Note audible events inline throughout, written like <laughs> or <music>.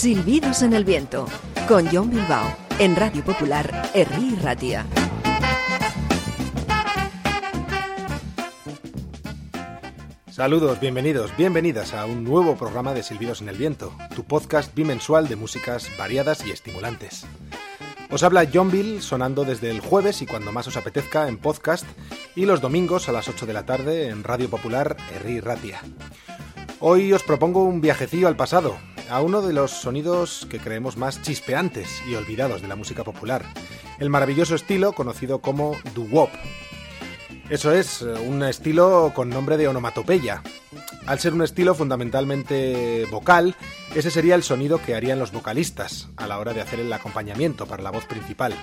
Silbidos en el viento, con John Bilbao, en Radio Popular, Herri Ratia. Saludos, bienvenidos, bienvenidas a un nuevo programa de Silbidos en el Viento, tu podcast bimensual de músicas variadas y estimulantes. Os habla John Bill sonando desde el jueves y cuando más os apetezca en podcast y los domingos a las 8 de la tarde en Radio Popular Herri Ratia. Hoy os propongo un viajecillo al pasado, a uno de los sonidos que creemos más chispeantes y olvidados de la música popular, el maravilloso estilo conocido como doo-wop. Eso es, un estilo con nombre de onomatopeya. Al ser un estilo fundamentalmente vocal, ese sería el sonido que harían los vocalistas a la hora de hacer el acompañamiento para la voz principal.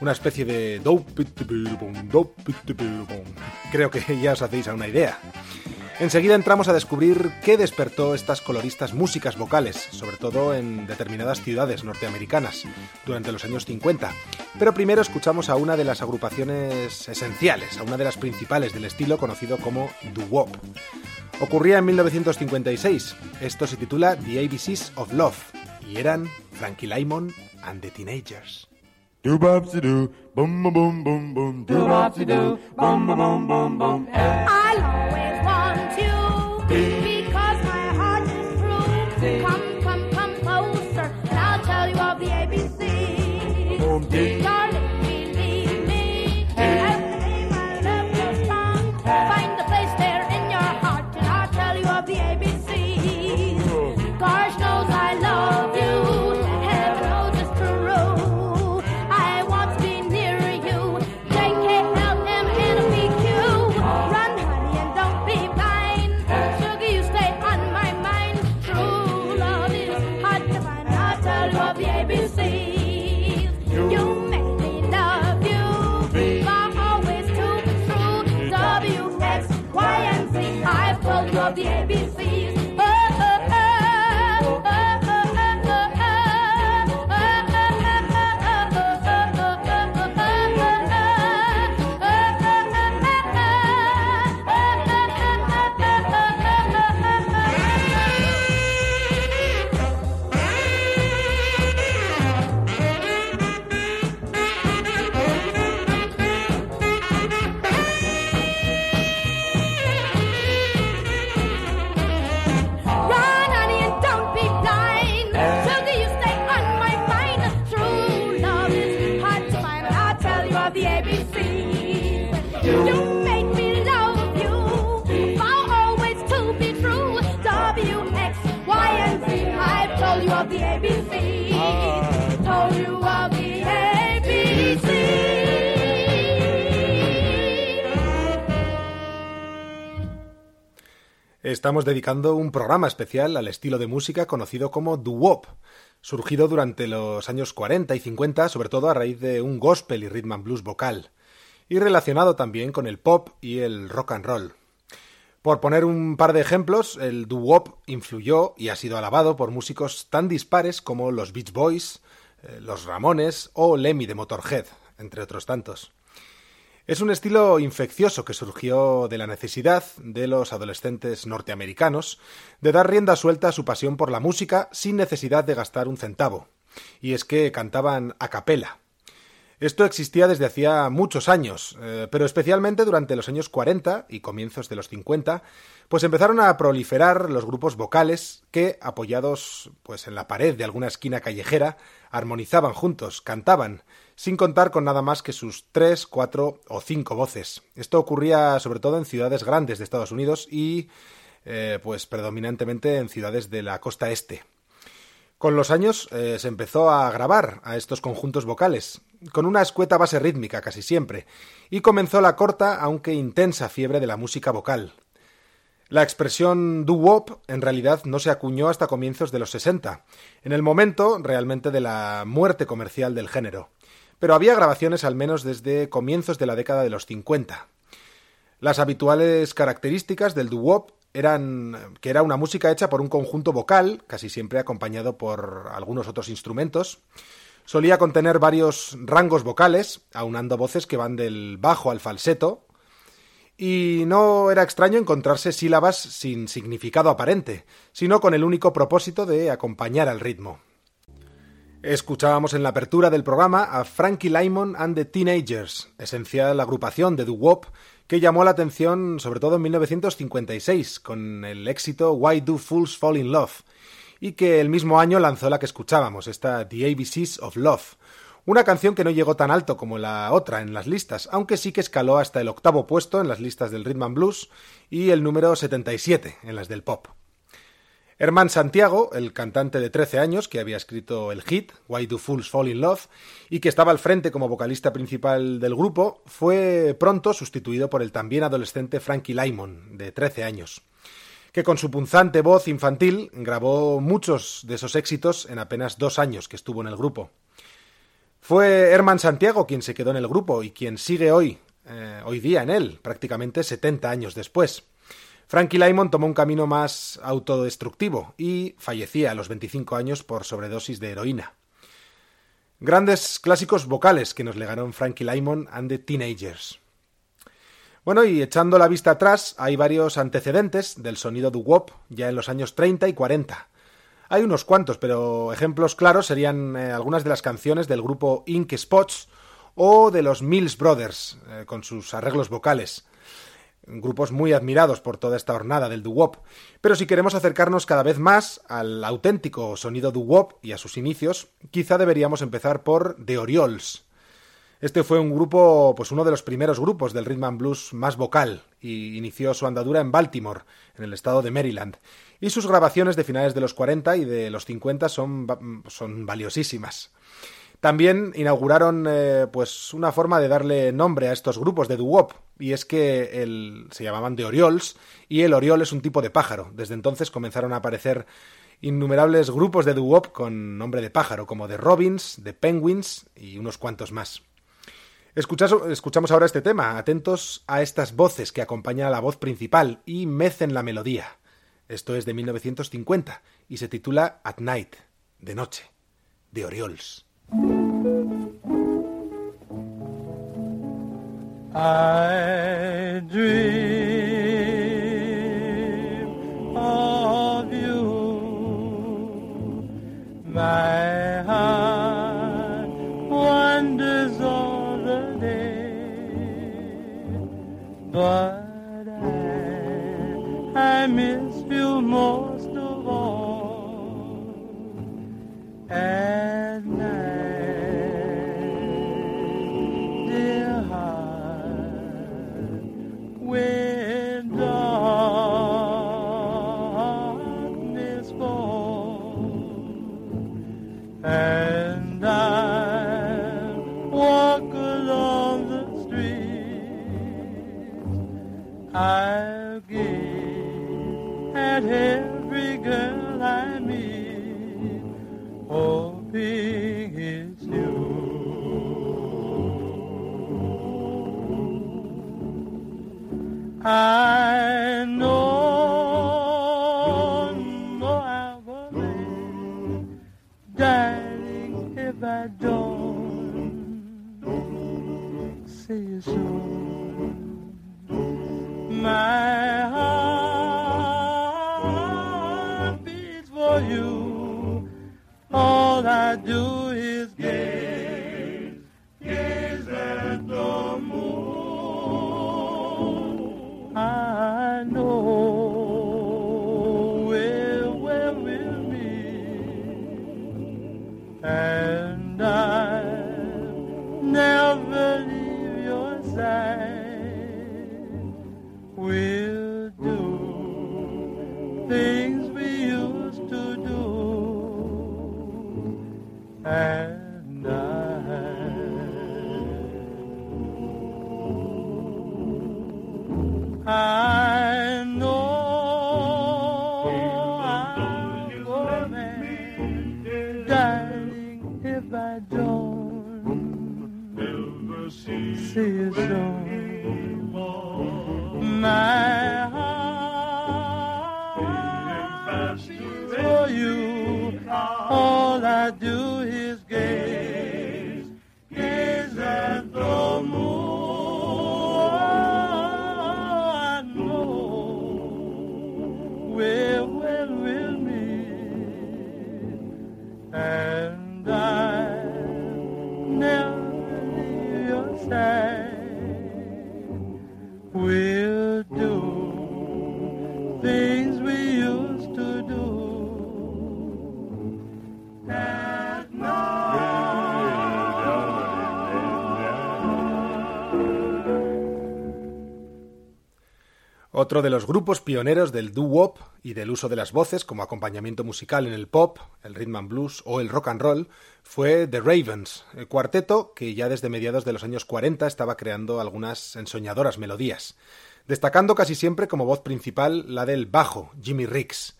Una especie de... Creo que ya os hacéis a una idea. Enseguida entramos a descubrir qué despertó estas coloristas músicas vocales, sobre todo en determinadas ciudades norteamericanas, durante los años 50. Pero primero escuchamos a una de las agrupaciones esenciales, a una de las principales del estilo conocido como doo-wop. Ocurría en 1956. Esto se titula The ABCs of Love y eran Frankie Lymon and the Teenagers. Do bop do, boom boom boom boom boom, do bop do, boom boom boom boom boom. I'll always want you because my heart is true. Estamos dedicando un programa especial al estilo de música conocido como doo-wop, surgido durante los años 40 y 50, sobre todo a raíz de un gospel y rhythm and blues vocal, y relacionado también con el pop y el rock and roll. Por poner un par de ejemplos, el doo-wop influyó y ha sido alabado por músicos tan dispares como los Beach Boys, eh, los Ramones o Lemmy de Motorhead, entre otros tantos. Es un estilo infeccioso que surgió de la necesidad de los adolescentes norteamericanos de dar rienda suelta a su pasión por la música sin necesidad de gastar un centavo. Y es que cantaban a capela. Esto existía desde hacía muchos años, eh, pero especialmente durante los años 40 y comienzos de los 50, pues empezaron a proliferar los grupos vocales que, apoyados pues en la pared de alguna esquina callejera, armonizaban juntos, cantaban, sin contar con nada más que sus tres, cuatro o cinco voces. Esto ocurría sobre todo en ciudades grandes de Estados Unidos y eh, pues predominantemente en ciudades de la costa este. Con los años eh, se empezó a grabar a estos conjuntos vocales, con una escueta base rítmica casi siempre, y comenzó la corta aunque intensa fiebre de la música vocal. La expresión doo-wop en realidad no se acuñó hasta comienzos de los 60, en el momento realmente de la muerte comercial del género, pero había grabaciones al menos desde comienzos de la década de los 50. Las habituales características del doo-wop eran, que era una música hecha por un conjunto vocal, casi siempre acompañado por algunos otros instrumentos. Solía contener varios rangos vocales, aunando voces que van del bajo al falseto, y no era extraño encontrarse sílabas sin significado aparente, sino con el único propósito de acompañar al ritmo. Escuchábamos en la apertura del programa a Frankie Lymon and the Teenagers, esencial agrupación de doo-wop que llamó la atención sobre todo en 1956 con el éxito Why Do Fools Fall in Love y que el mismo año lanzó la que escuchábamos, esta The ABCs of Love, una canción que no llegó tan alto como la otra en las listas, aunque sí que escaló hasta el octavo puesto en las listas del Rhythm and Blues y el número 77 en las del pop. Herman Santiago, el cantante de 13 años que había escrito el hit Why Do Fools Fall in Love y que estaba al frente como vocalista principal del grupo, fue pronto sustituido por el también adolescente Frankie Lymon, de 13 años, que con su punzante voz infantil grabó muchos de esos éxitos en apenas dos años que estuvo en el grupo. Fue Herman Santiago quien se quedó en el grupo y quien sigue hoy, eh, hoy día en él, prácticamente 70 años después. Frankie Lymon tomó un camino más autodestructivo y fallecía a los 25 años por sobredosis de heroína. Grandes clásicos vocales que nos legaron Frankie Lymon and the Teenagers. Bueno, y echando la vista atrás, hay varios antecedentes del sonido doo-wop ya en los años 30 y 40. Hay unos cuantos, pero ejemplos claros serían eh, algunas de las canciones del grupo Ink Spots o de los Mills Brothers, eh, con sus arreglos vocales grupos muy admirados por toda esta hornada del doo-wop. Pero si queremos acercarnos cada vez más al auténtico sonido doo-wop y a sus inicios, quizá deberíamos empezar por The Orioles. Este fue un grupo, pues uno de los primeros grupos del rhythm and blues más vocal y inició su andadura en Baltimore, en el estado de Maryland. Y sus grabaciones de finales de los 40 y de los 50 son, son valiosísimas. También inauguraron eh, pues una forma de darle nombre a estos grupos de doo-wop, y es que el, se llamaban de Orioles, y el Oriol es un tipo de pájaro. Desde entonces comenzaron a aparecer innumerables grupos de doo-wop con nombre de pájaro, como The Robins, The Penguins y unos cuantos más. escuchamos ahora este tema, atentos a estas voces que acompañan a la voz principal y mecen la melodía. Esto es de 1950 y se titula At Night, de noche, de Orioles. I dream desire. Otro de los grupos pioneros del doo-wop y del uso de las voces como acompañamiento musical en el pop, el rhythm and blues o el rock and roll fue The Ravens, el cuarteto que ya desde mediados de los años 40 estaba creando algunas ensoñadoras melodías, destacando casi siempre como voz principal la del bajo, Jimmy Riggs,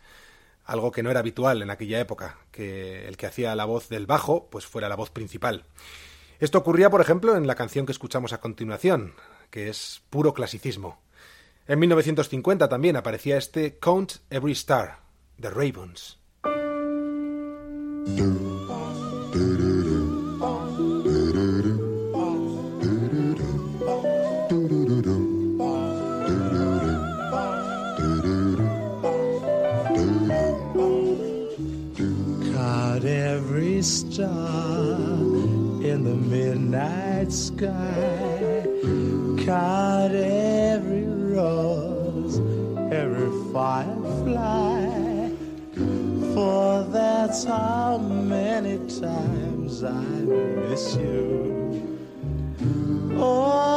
algo que no era habitual en aquella época, que el que hacía la voz del bajo pues fuera la voz principal. Esto ocurría, por ejemplo, en la canción que escuchamos a continuación, que es puro clasicismo. En 1950 también aparecía este Count Every Star, The Ravens. Count every star in the midnight sky. Count that's how many times I miss you. Oh,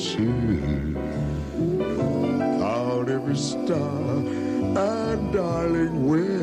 stormy sea. Count every star, and darling, when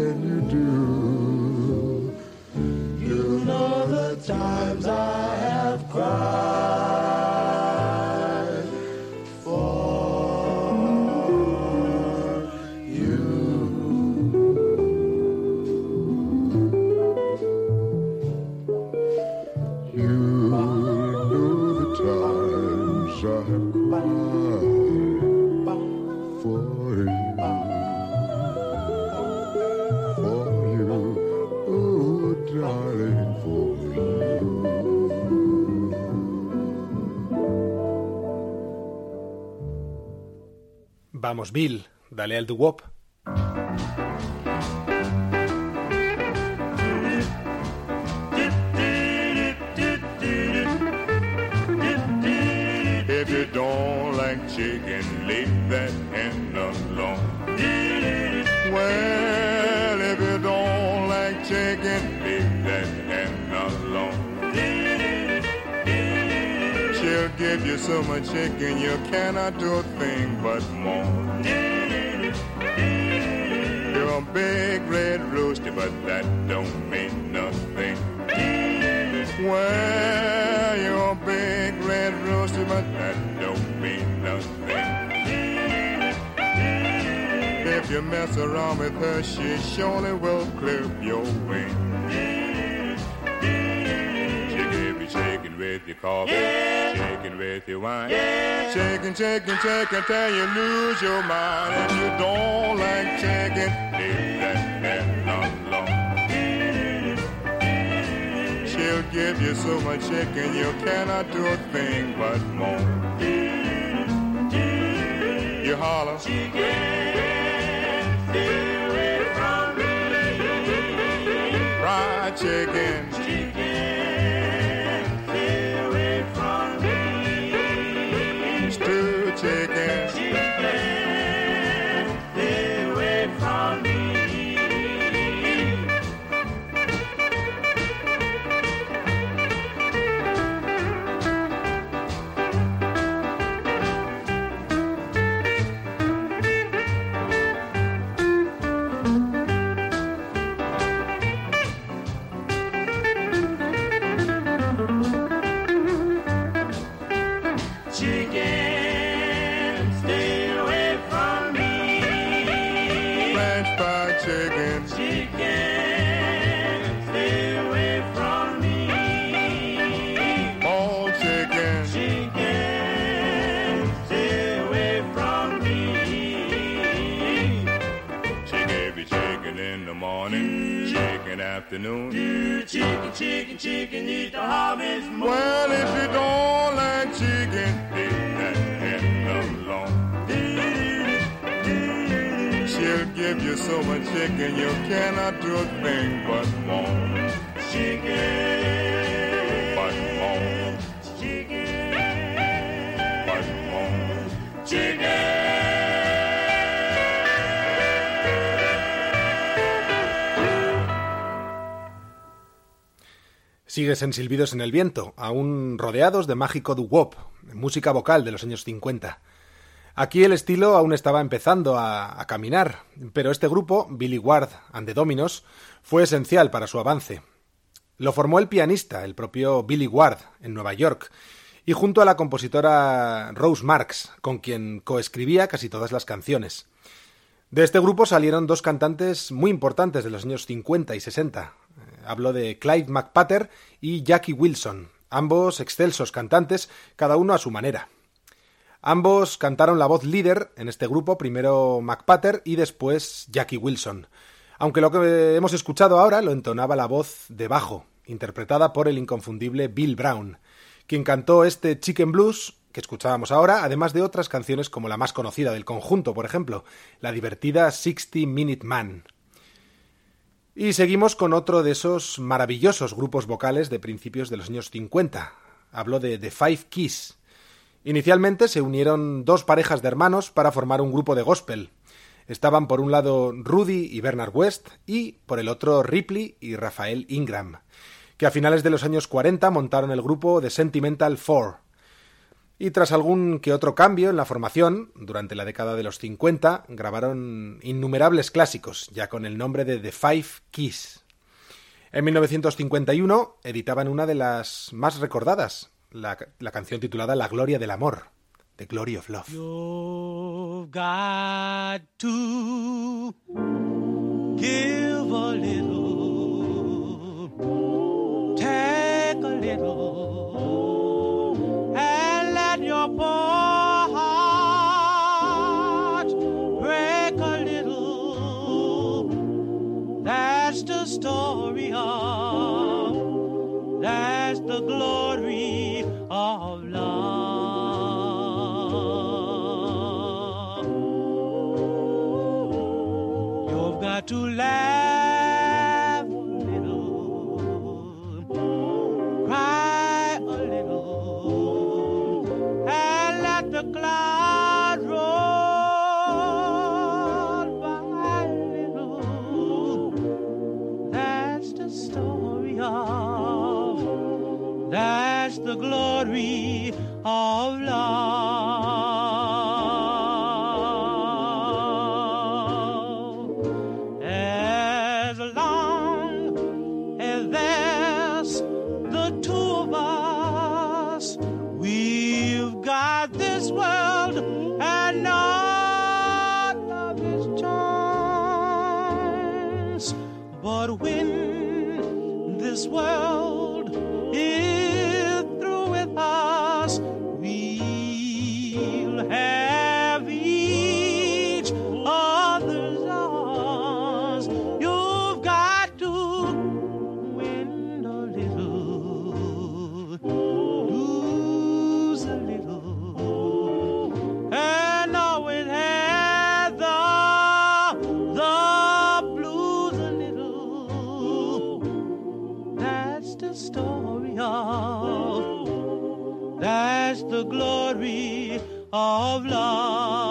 Vamos, Bill, dale al doo-wop. If you don't like chicken, leave that hen alone. Well, if you don't like chicken, leave that hen alone. She'll give you so much chicken you cannot do a thing but moan. You're a big red rooster, but that don't mean nothing. Well, you're a big red rooster, but that don't mean nothing. If you mess around with her, she surely will clip your wings. With your coffee, shaking with your wine. Shaking, shaking, shaking till you lose your mind. If you don't like shaking, leave that man alone. She'll give you so much shaking you cannot do a thing but moan. You holler. Fried chicken. Afternoon. Chicken, chicken, chicken, eat the harvest moon. Well, if you don't like chicken, leave that hen alone. She'll give you so much chicken you cannot do a thing but moan. Chicken, Sigues en Silbidos en el Viento, aún rodeados de mágico doo-wop, música vocal de los años 50. Aquí el estilo aún estaba empezando a, a caminar, pero este grupo, Billy Ward and the Dominos, fue esencial para su avance. Lo formó el pianista, el propio Billy Ward, en Nueva York, y junto a la compositora Rose Marks, con quien coescribía casi todas las canciones. De este grupo salieron dos cantantes muy importantes de los años 50 y 60. Hablo de Clyde McPatter y Jackie Wilson, ambos excelsos cantantes, cada uno a su manera. Ambos cantaron la voz líder en este grupo, primero McPatter y después Jackie Wilson, aunque lo que hemos escuchado ahora lo entonaba la voz de bajo, interpretada por el inconfundible Bill Brown, quien cantó este Chicken Blues que escuchábamos ahora, además de otras canciones como la más conocida del conjunto, por ejemplo, la divertida 60 Minute Man. Y seguimos con otro de esos maravillosos grupos vocales de principios de los años 50. Hablo de The Five Keys. Inicialmente se unieron dos parejas de hermanos para formar un grupo de gospel. Estaban por un lado Rudy y Bernard West y por el otro Ripley y Rafael Ingram, que a finales de los años 40 montaron el grupo The Sentimental Four. Y tras algún que otro cambio en la formación, durante la década de los 50, grabaron innumerables clásicos, ya con el nombre de The Five Keys. En 1951 editaban una de las más recordadas, la, canción titulada La Gloria del Amor, The Glory of Love. Glory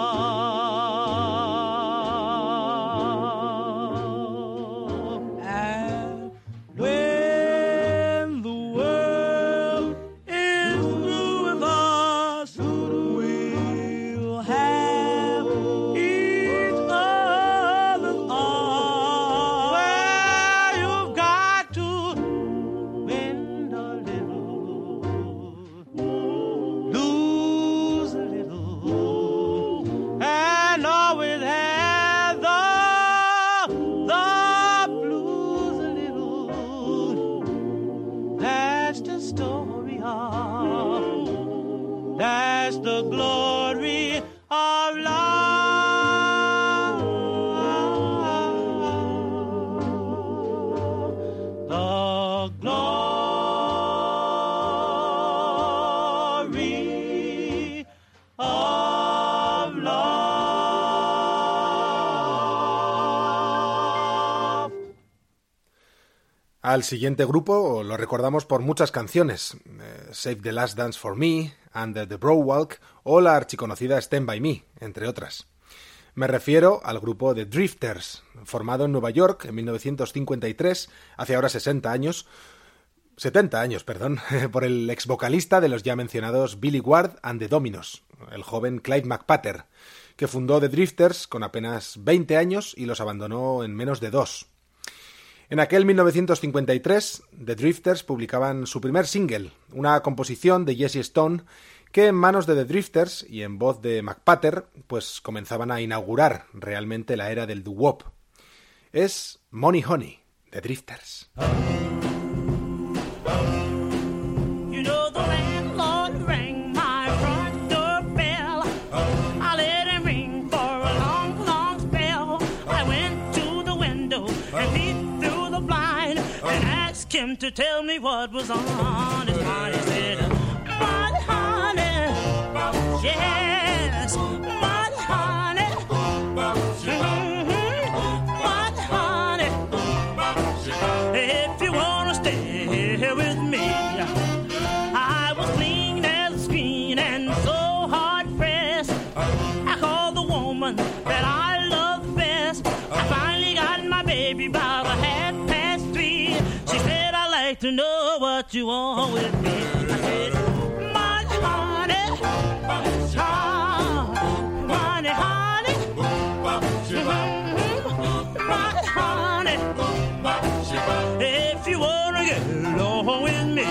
Al siguiente grupo lo recordamos por muchas canciones, eh, Save the Last Dance for Me, Under the Walk o la archiconocida Stand By Me, entre otras. Me refiero al grupo The Drifters, formado en Nueva York en 1953, hace ahora 60 años, 70 años, perdón, <laughs> por el ex vocalista de los ya mencionados Billy Ward and the Dominos, el joven Clyde McPatter, que fundó The Drifters con apenas 20 años y los abandonó en menos de dos. En aquel 1953, The Drifters publicaban su primer single, una composición de Jesse Stone que en manos de The Drifters y en voz de McPatter, pues comenzaban a inaugurar realmente la era del doo-wop. Es Money Honey, The Drifters. Him to tell me what was on his mind. He said, "Money, honey, yes, money, what you want with me. I said, money, honey, money, honey, Mhm. money, honey. If you wanna get along with me,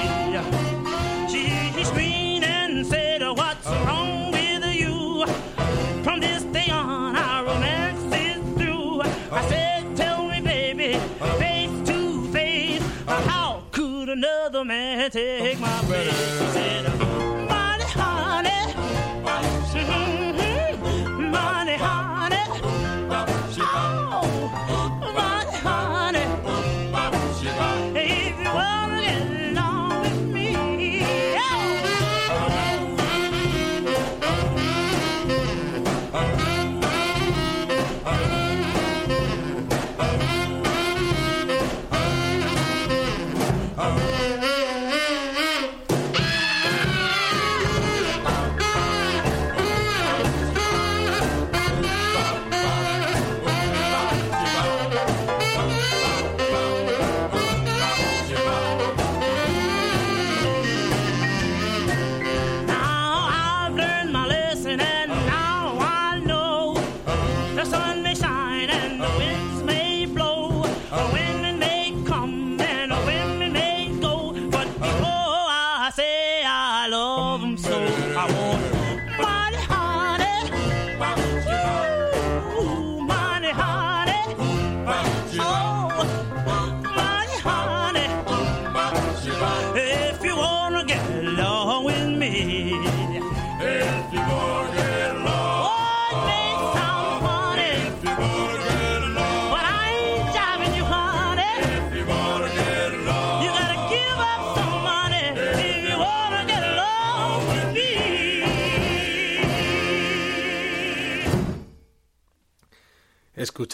another man take my place?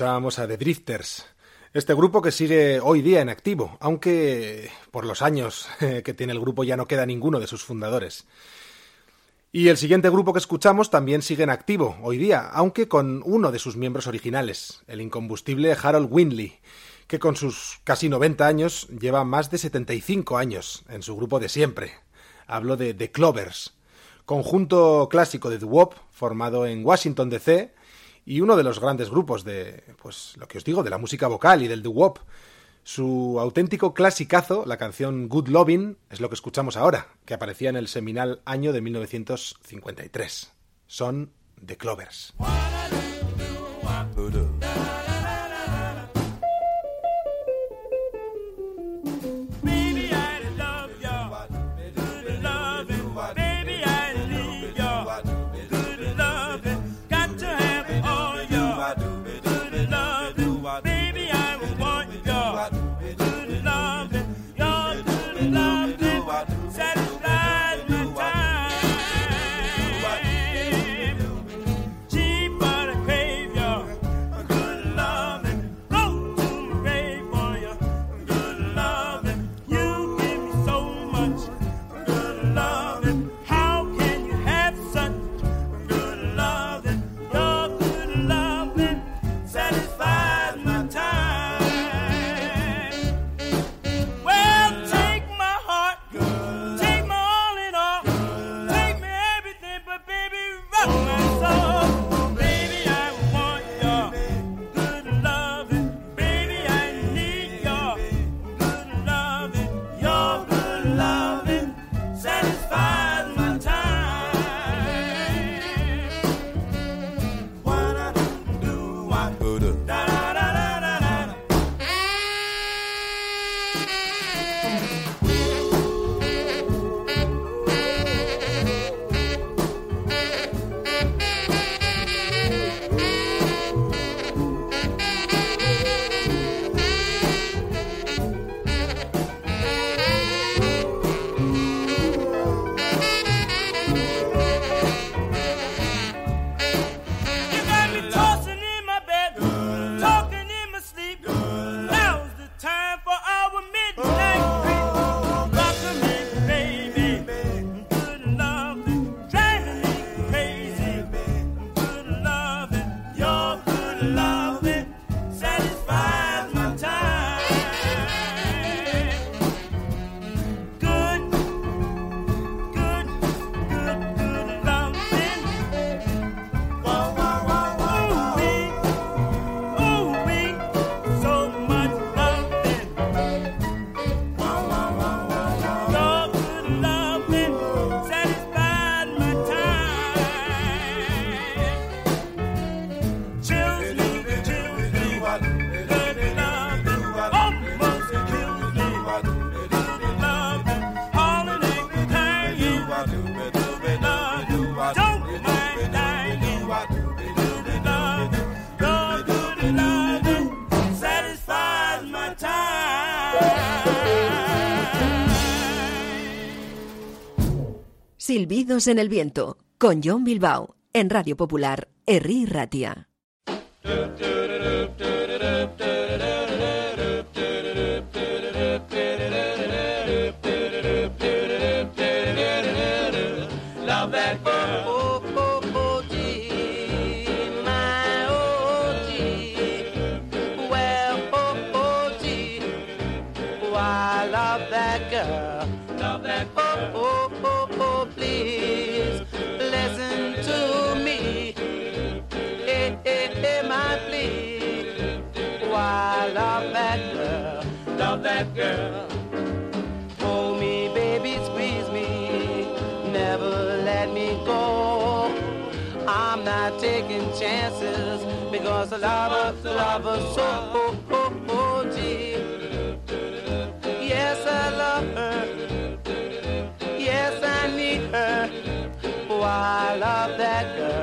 A The Drifters, este grupo que sigue hoy día en activo, aunque por los años <laughs> que tiene el grupo ya no queda ninguno de sus fundadores. Y el siguiente grupo que escuchamos también sigue en activo hoy día, aunque con uno de sus miembros originales, el incombustible Harold Winley, que con sus casi 90 años lleva más de 75 años en su grupo de siempre. Hablo de The Clovers, conjunto clásico de doo-wop formado en Washington DC y uno de los grandes grupos de, pues lo que os digo, de la música vocal y del doo-wop. Su auténtico clasicazo, la canción Good Lovin', es lo que escuchamos ahora, que aparecía en el seminal año de 1953. Son The Clovers. Silbidos en el viento, con John Bilbao, en Radio Popular, Herri Ratia. That girl. Hold me, baby, squeeze me. Never let me go. I'm not taking chances because I love her, love her so. Oh, oh, oh, gee. Yes, I love her. Yes, I need her. Oh, I love that girl.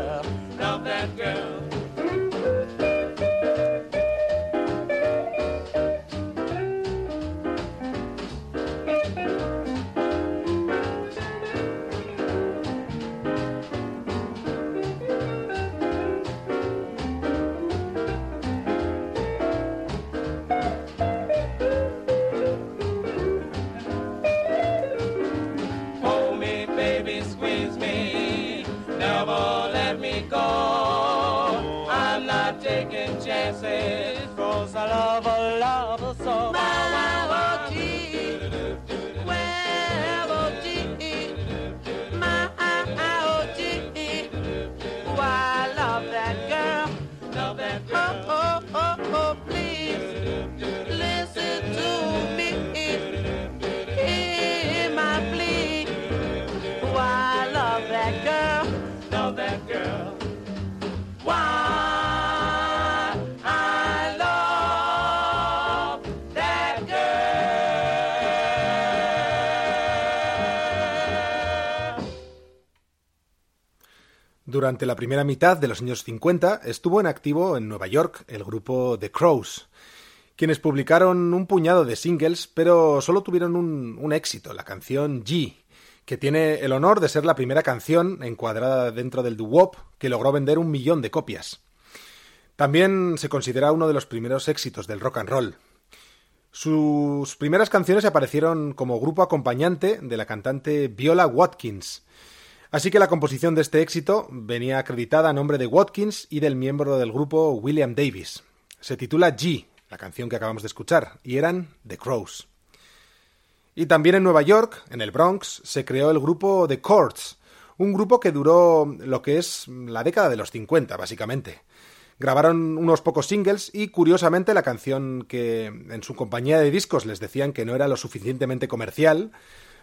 Durante la primera mitad de los años 50 estuvo en activo en Nueva York el grupo The Crows, quienes publicaron un puñado de singles, pero solo tuvieron un, éxito, la canción G, que tiene el honor de ser la primera canción encuadrada dentro del doo-wop que logró vender un millón de copias. También se considera uno de los primeros éxitos del rock and roll. Sus primeras canciones aparecieron como grupo acompañante de la cantante Viola Watkins, Así que la composición de este éxito venía acreditada a nombre de Watkins y del miembro del grupo William Davis. Se titula G, la canción que acabamos de escuchar, y eran The Crows. Y también en Nueva York, en el Bronx, se creó el grupo The Chords, un grupo que duró lo que es la década de los 50, básicamente. Grabaron unos pocos singles y, curiosamente, la canción que en su compañía de discos les decían que no era lo suficientemente comercial,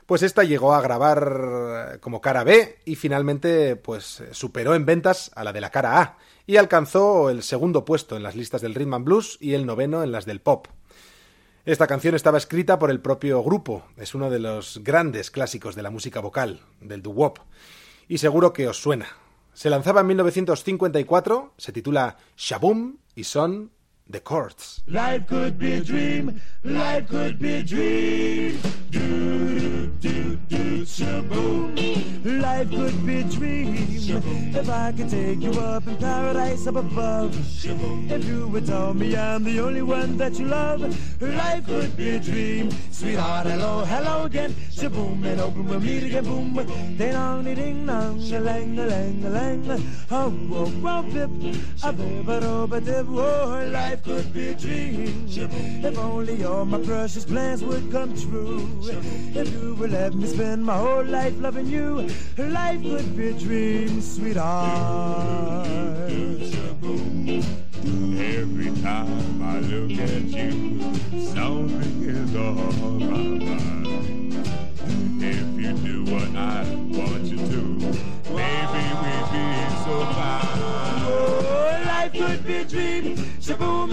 pues esta llegó a grabar como cara B y finalmente pues superó en ventas a la de la cara A y alcanzó el segundo puesto en las listas del rhythm and blues y el noveno en las del pop. Esta canción estaba escrita por el propio grupo, es uno de los grandes clásicos de la música vocal, del doo-wop, y seguro que os suena. Se lanzaba en 1954, se titula Shaboom y son The Chords. Life could be a dream. Life could be a dream. Do, do, do, shaboom. Life could be a dream. If I could take you up in paradise up above. If you would tell me I'm the only one that you love. Life could be a dream. Sweetheart, hello, hello again. Shaboom, and open we'll meet again. Boom. Ding dong, ding dong, a lang, a lang, a lang. Oh, oh, oh. A a do, could be a dream. If only all my precious plans would come true. If you would let me spend my whole life loving you, life could be a dream, sweetheart. Every time I look at you, something is on my mind. If you do what I want you to, maybe we'd be so fine. Oh, life could be a dream. Shaboom,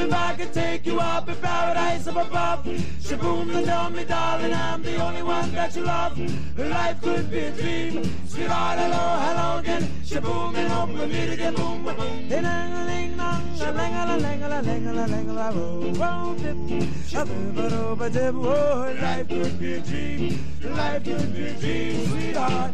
could take you up in paradise up above. Shaboom, and tell me, darling, I'm the only one that you love. Life could be a dream. Sweetheart, hello, hello again. Shaboom, and hope we meet again. Boom, boom, boom. Ding, dong, ding, dong, lang, a lang, a lang, a lang, a lang, dip. A bip, do, a dip. Oh, life could be a dream. Life could be a dream, sweetheart.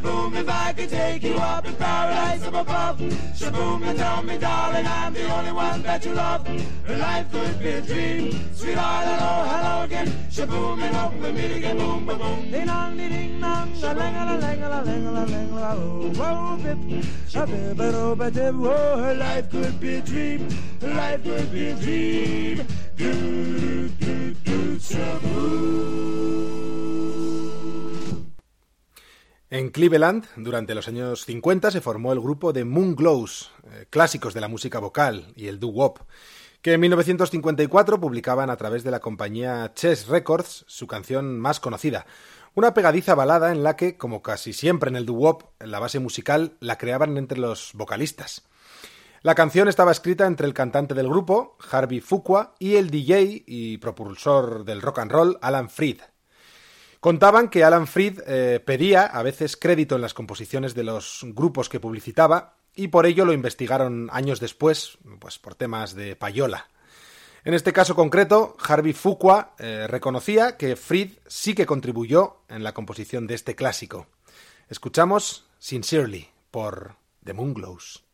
Shaboom, if I could take you up in paradise up above. Shaboom, and tell me, darling, I'm the only one that you love. Life could be a dream. Sweetheart, hello, hello again. Shaboom, and hope we meet again. Boom, boom, boom. Ding dong, ding dong, a lang, a oh, oh, do, ba. Oh, life could be a dream. Life could be a dream. Do, do, do, shaboom. En Cleveland, durante los años 50, se formó el grupo de Moonglows, eh, clásicos de la música vocal y el doo-wop, que en 1954 publicaban a través de la compañía Chess Records su canción más conocida, una pegadiza balada en la que, como casi siempre en el doo-wop, la base musical la creaban entre los vocalistas. La canción estaba escrita entre el cantante del grupo, Harvey Fuqua, y el DJ y propulsor del rock and roll, Alan Freed. Contaban que Alan Freed eh, pedía a veces crédito en las composiciones de los grupos que publicitaba y por ello lo investigaron años después, pues por temas de payola. En este caso concreto, Harvey Fuqua eh, reconocía que Fried sí que contribuyó en la composición de este clásico. Escuchamos Sincerely por The Moonglows.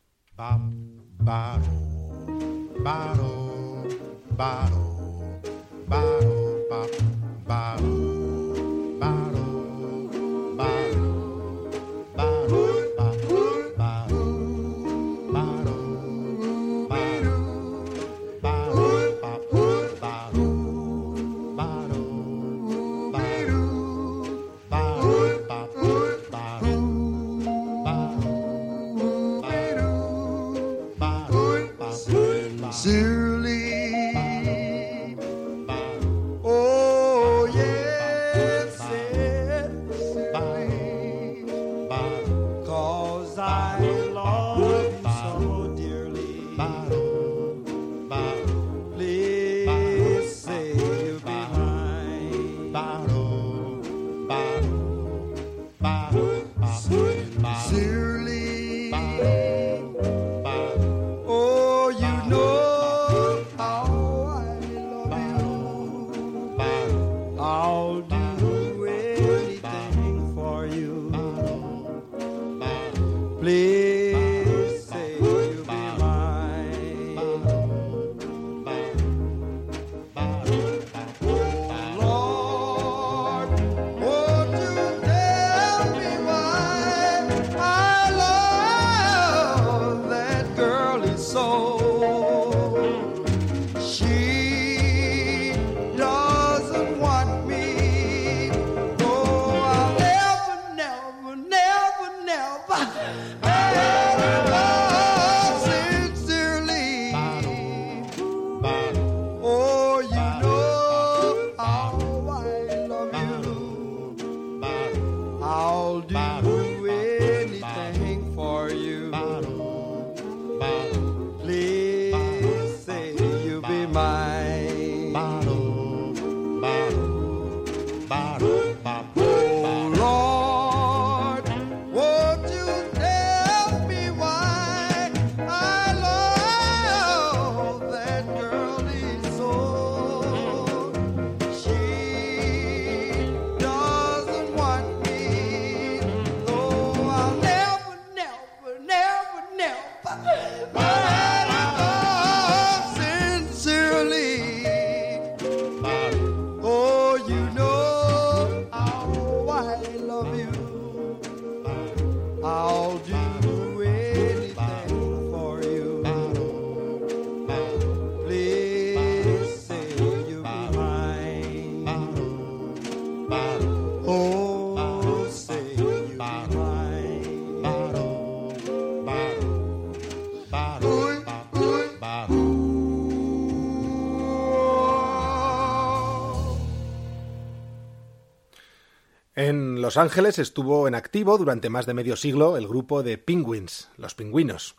Los Ángeles estuvo en activo durante más de medio siglo el grupo de Penguins, los pingüinos.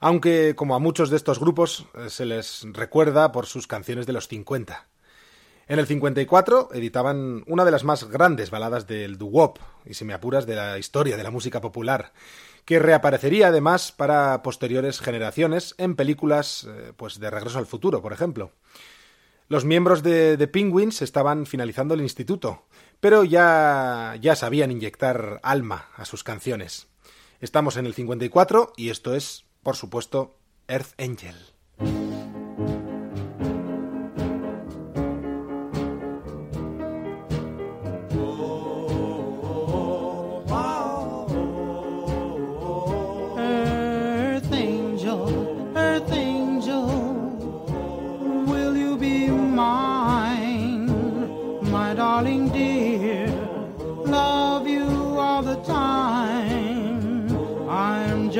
Aunque, como a muchos de estos grupos, eh, se les recuerda por sus canciones de los 50. En el 54 editaban una de las más grandes baladas del doo-wop, y si me apuras de la historia de la música popular, que reaparecería además para posteriores generaciones en películas eh, pues de Regreso al Futuro, por ejemplo. Los miembros de, de Penguins estaban finalizando el instituto, pero ya, ya sabían inyectar alma a sus canciones. Estamos en el 54 y esto es, por supuesto, Earth Angel.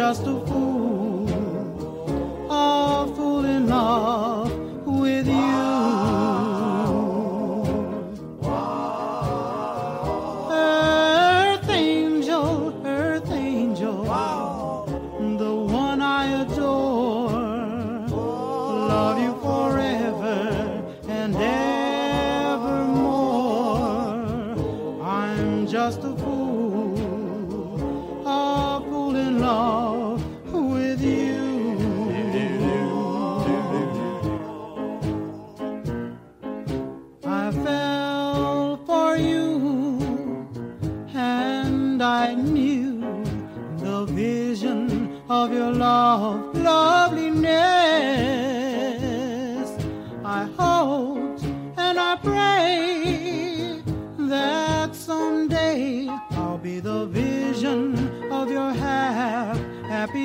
Just a fool,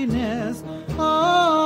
happiness. Oh,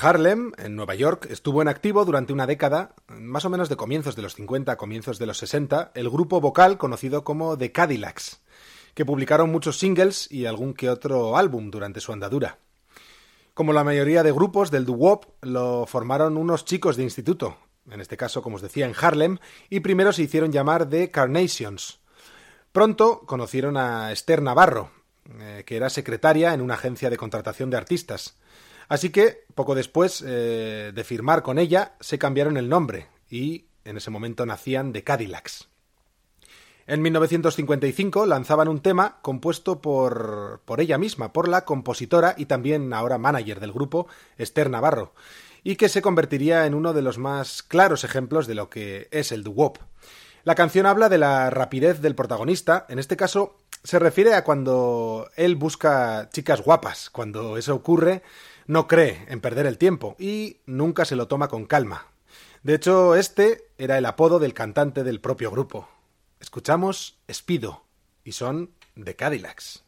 Harlem, en Nueva York, estuvo en activo durante una década, más o menos de comienzos de los 50 a comienzos de los 60, el grupo vocal conocido como The Cadillacs, que publicaron muchos singles y algún que otro álbum durante su andadura. Como la mayoría de grupos del doo-wop, lo formaron unos chicos de instituto, en este caso, como os decía, en Harlem, y primero se hicieron llamar The Carnations. Pronto conocieron a Esther Navarro, eh, que era secretaria en una agencia de contratación de artistas. Así que, poco después eh, de firmar con ella, se cambiaron el nombre y en ese momento nacían The Cadillacs. En 1955 lanzaban un tema compuesto por, por ella misma, por la compositora y también ahora manager del grupo, Esther Navarro, y que se convertiría en uno de los más claros ejemplos de lo que es el doo-wop. La canción habla de la rapidez del protagonista, en este caso se refiere a cuando él busca chicas guapas, cuando eso ocurre no cree en perder el tiempo y nunca se lo toma con calma. De hecho, este era el apodo del cantante del propio grupo. Escuchamos Speedo y son The Cadillacs.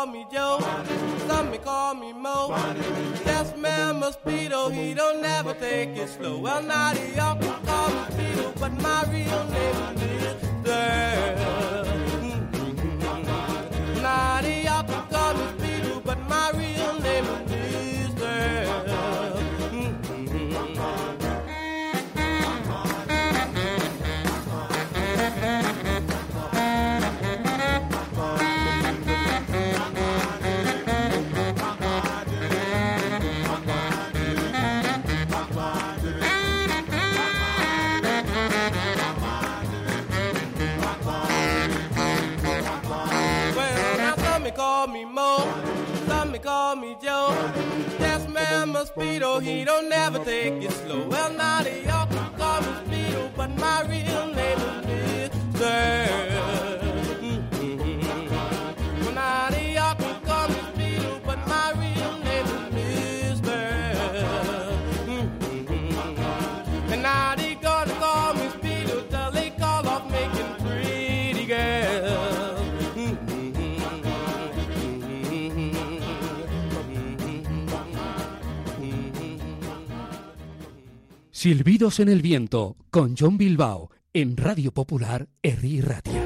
Call me Joe, some may call me Mo. Yes, man, Speedo, he don't never take it slow. Well, now up and call me Speedo, but my real name is Mister. He don't never take it slow. Well, now they all call me Speedo, but my real Silbidos en el viento con John Bilbao en Radio Popular Herri Ratia.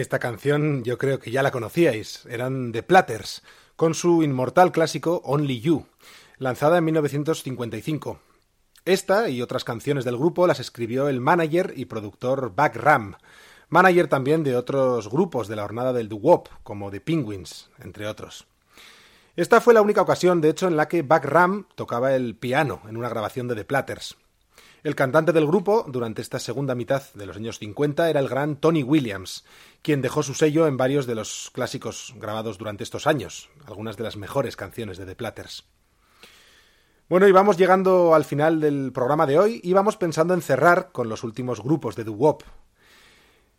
Esta canción yo creo que ya la conocíais, eran The Platters, con su inmortal clásico Only You, lanzada en 1955. Esta y otras canciones del grupo las escribió el manager y productor Buck Ram, manager también de otros grupos de la hornada del doo-wop, como The Penguins, entre otros. Esta fue la única ocasión, de hecho, en la que Buck Ram tocaba el piano en una grabación de The Platters. El cantante del grupo, durante esta segunda mitad de los años 50, era el gran Tony Williams, quien dejó su sello en varios de los clásicos grabados durante estos años, algunas de las mejores canciones de The Platters. Bueno, y vamos llegando al final del programa de hoy y vamos pensando en cerrar con los últimos grupos de doo-wop.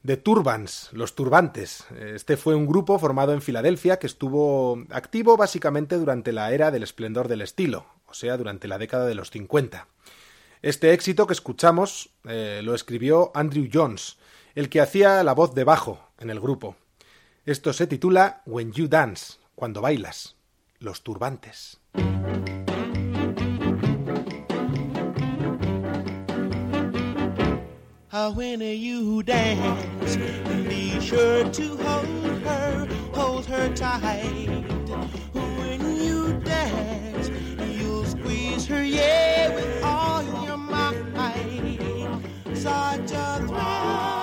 The Turbans, los Turbantes. Este fue un grupo formado en Filadelfia que estuvo activo básicamente durante la era del esplendor del estilo, o sea, durante la década de los 50. Este éxito que escuchamos eh, lo escribió Andrew Jones, el que hacía la voz de bajo en el grupo. Esto se titula When You Dance, cuando bailas, los turbantes. When you dance, you'll squeeze her, yeah, with all your. Such a thrill.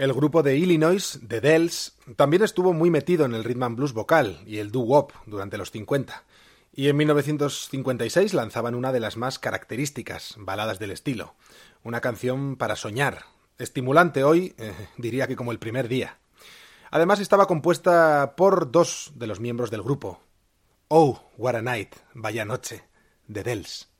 El grupo de Illinois, The Dells, también estuvo muy metido en el rhythm and blues vocal y el doo-wop durante los 50, y en 1956 lanzaban una de las más características baladas del estilo, una canción para soñar, estimulante hoy, eh, diría que como el primer día. Además estaba compuesta por dos de los miembros del grupo. Oh, what a night, vaya noche, The Dells.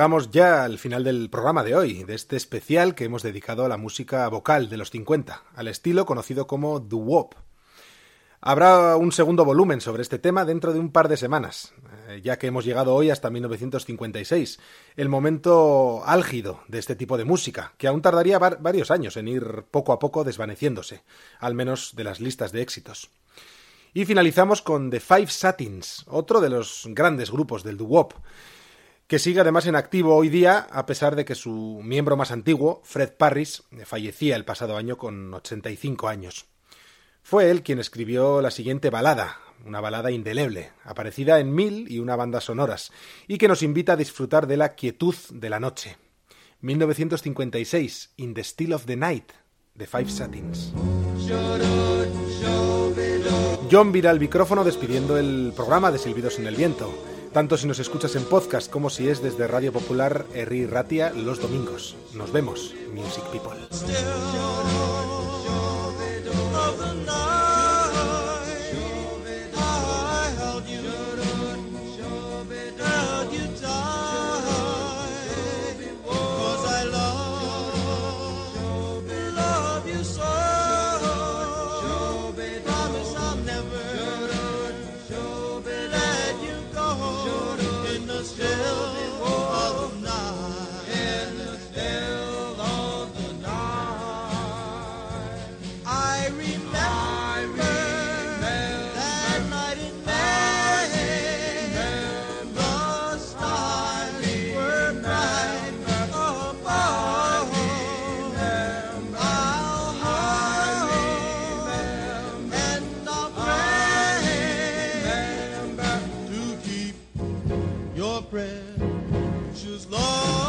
Llegamos ya al final del programa de hoy, de este especial que hemos dedicado a la música vocal de los 50, al estilo conocido como doo-wop. Habrá un segundo volumen sobre este tema dentro de un par de semanas, eh, ya que hemos llegado hoy hasta 1956, el momento álgido de este tipo de música, que aún tardaría var- varios años en ir poco a poco desvaneciéndose, al menos de las listas de éxitos. Y finalizamos con The Five Satins, otro de los grandes grupos del doo-wop, que sigue además en activo hoy día, a pesar de que su miembro más antiguo, Fred Parris, fallecía el pasado año con 85 años. Fue él quien escribió la siguiente balada, una balada indeleble, aparecida en mil y una bandas sonoras, y que nos invita a disfrutar de la quietud de la noche. 1956, In the Still of the Night, de Five Satins. John vira el micrófono despidiendo el programa de Silbidos en el Viento, tanto si nos escuchas en podcast como si es desde Radio Popular Herri Ratia los domingos. Nos vemos, Music People. She's lost.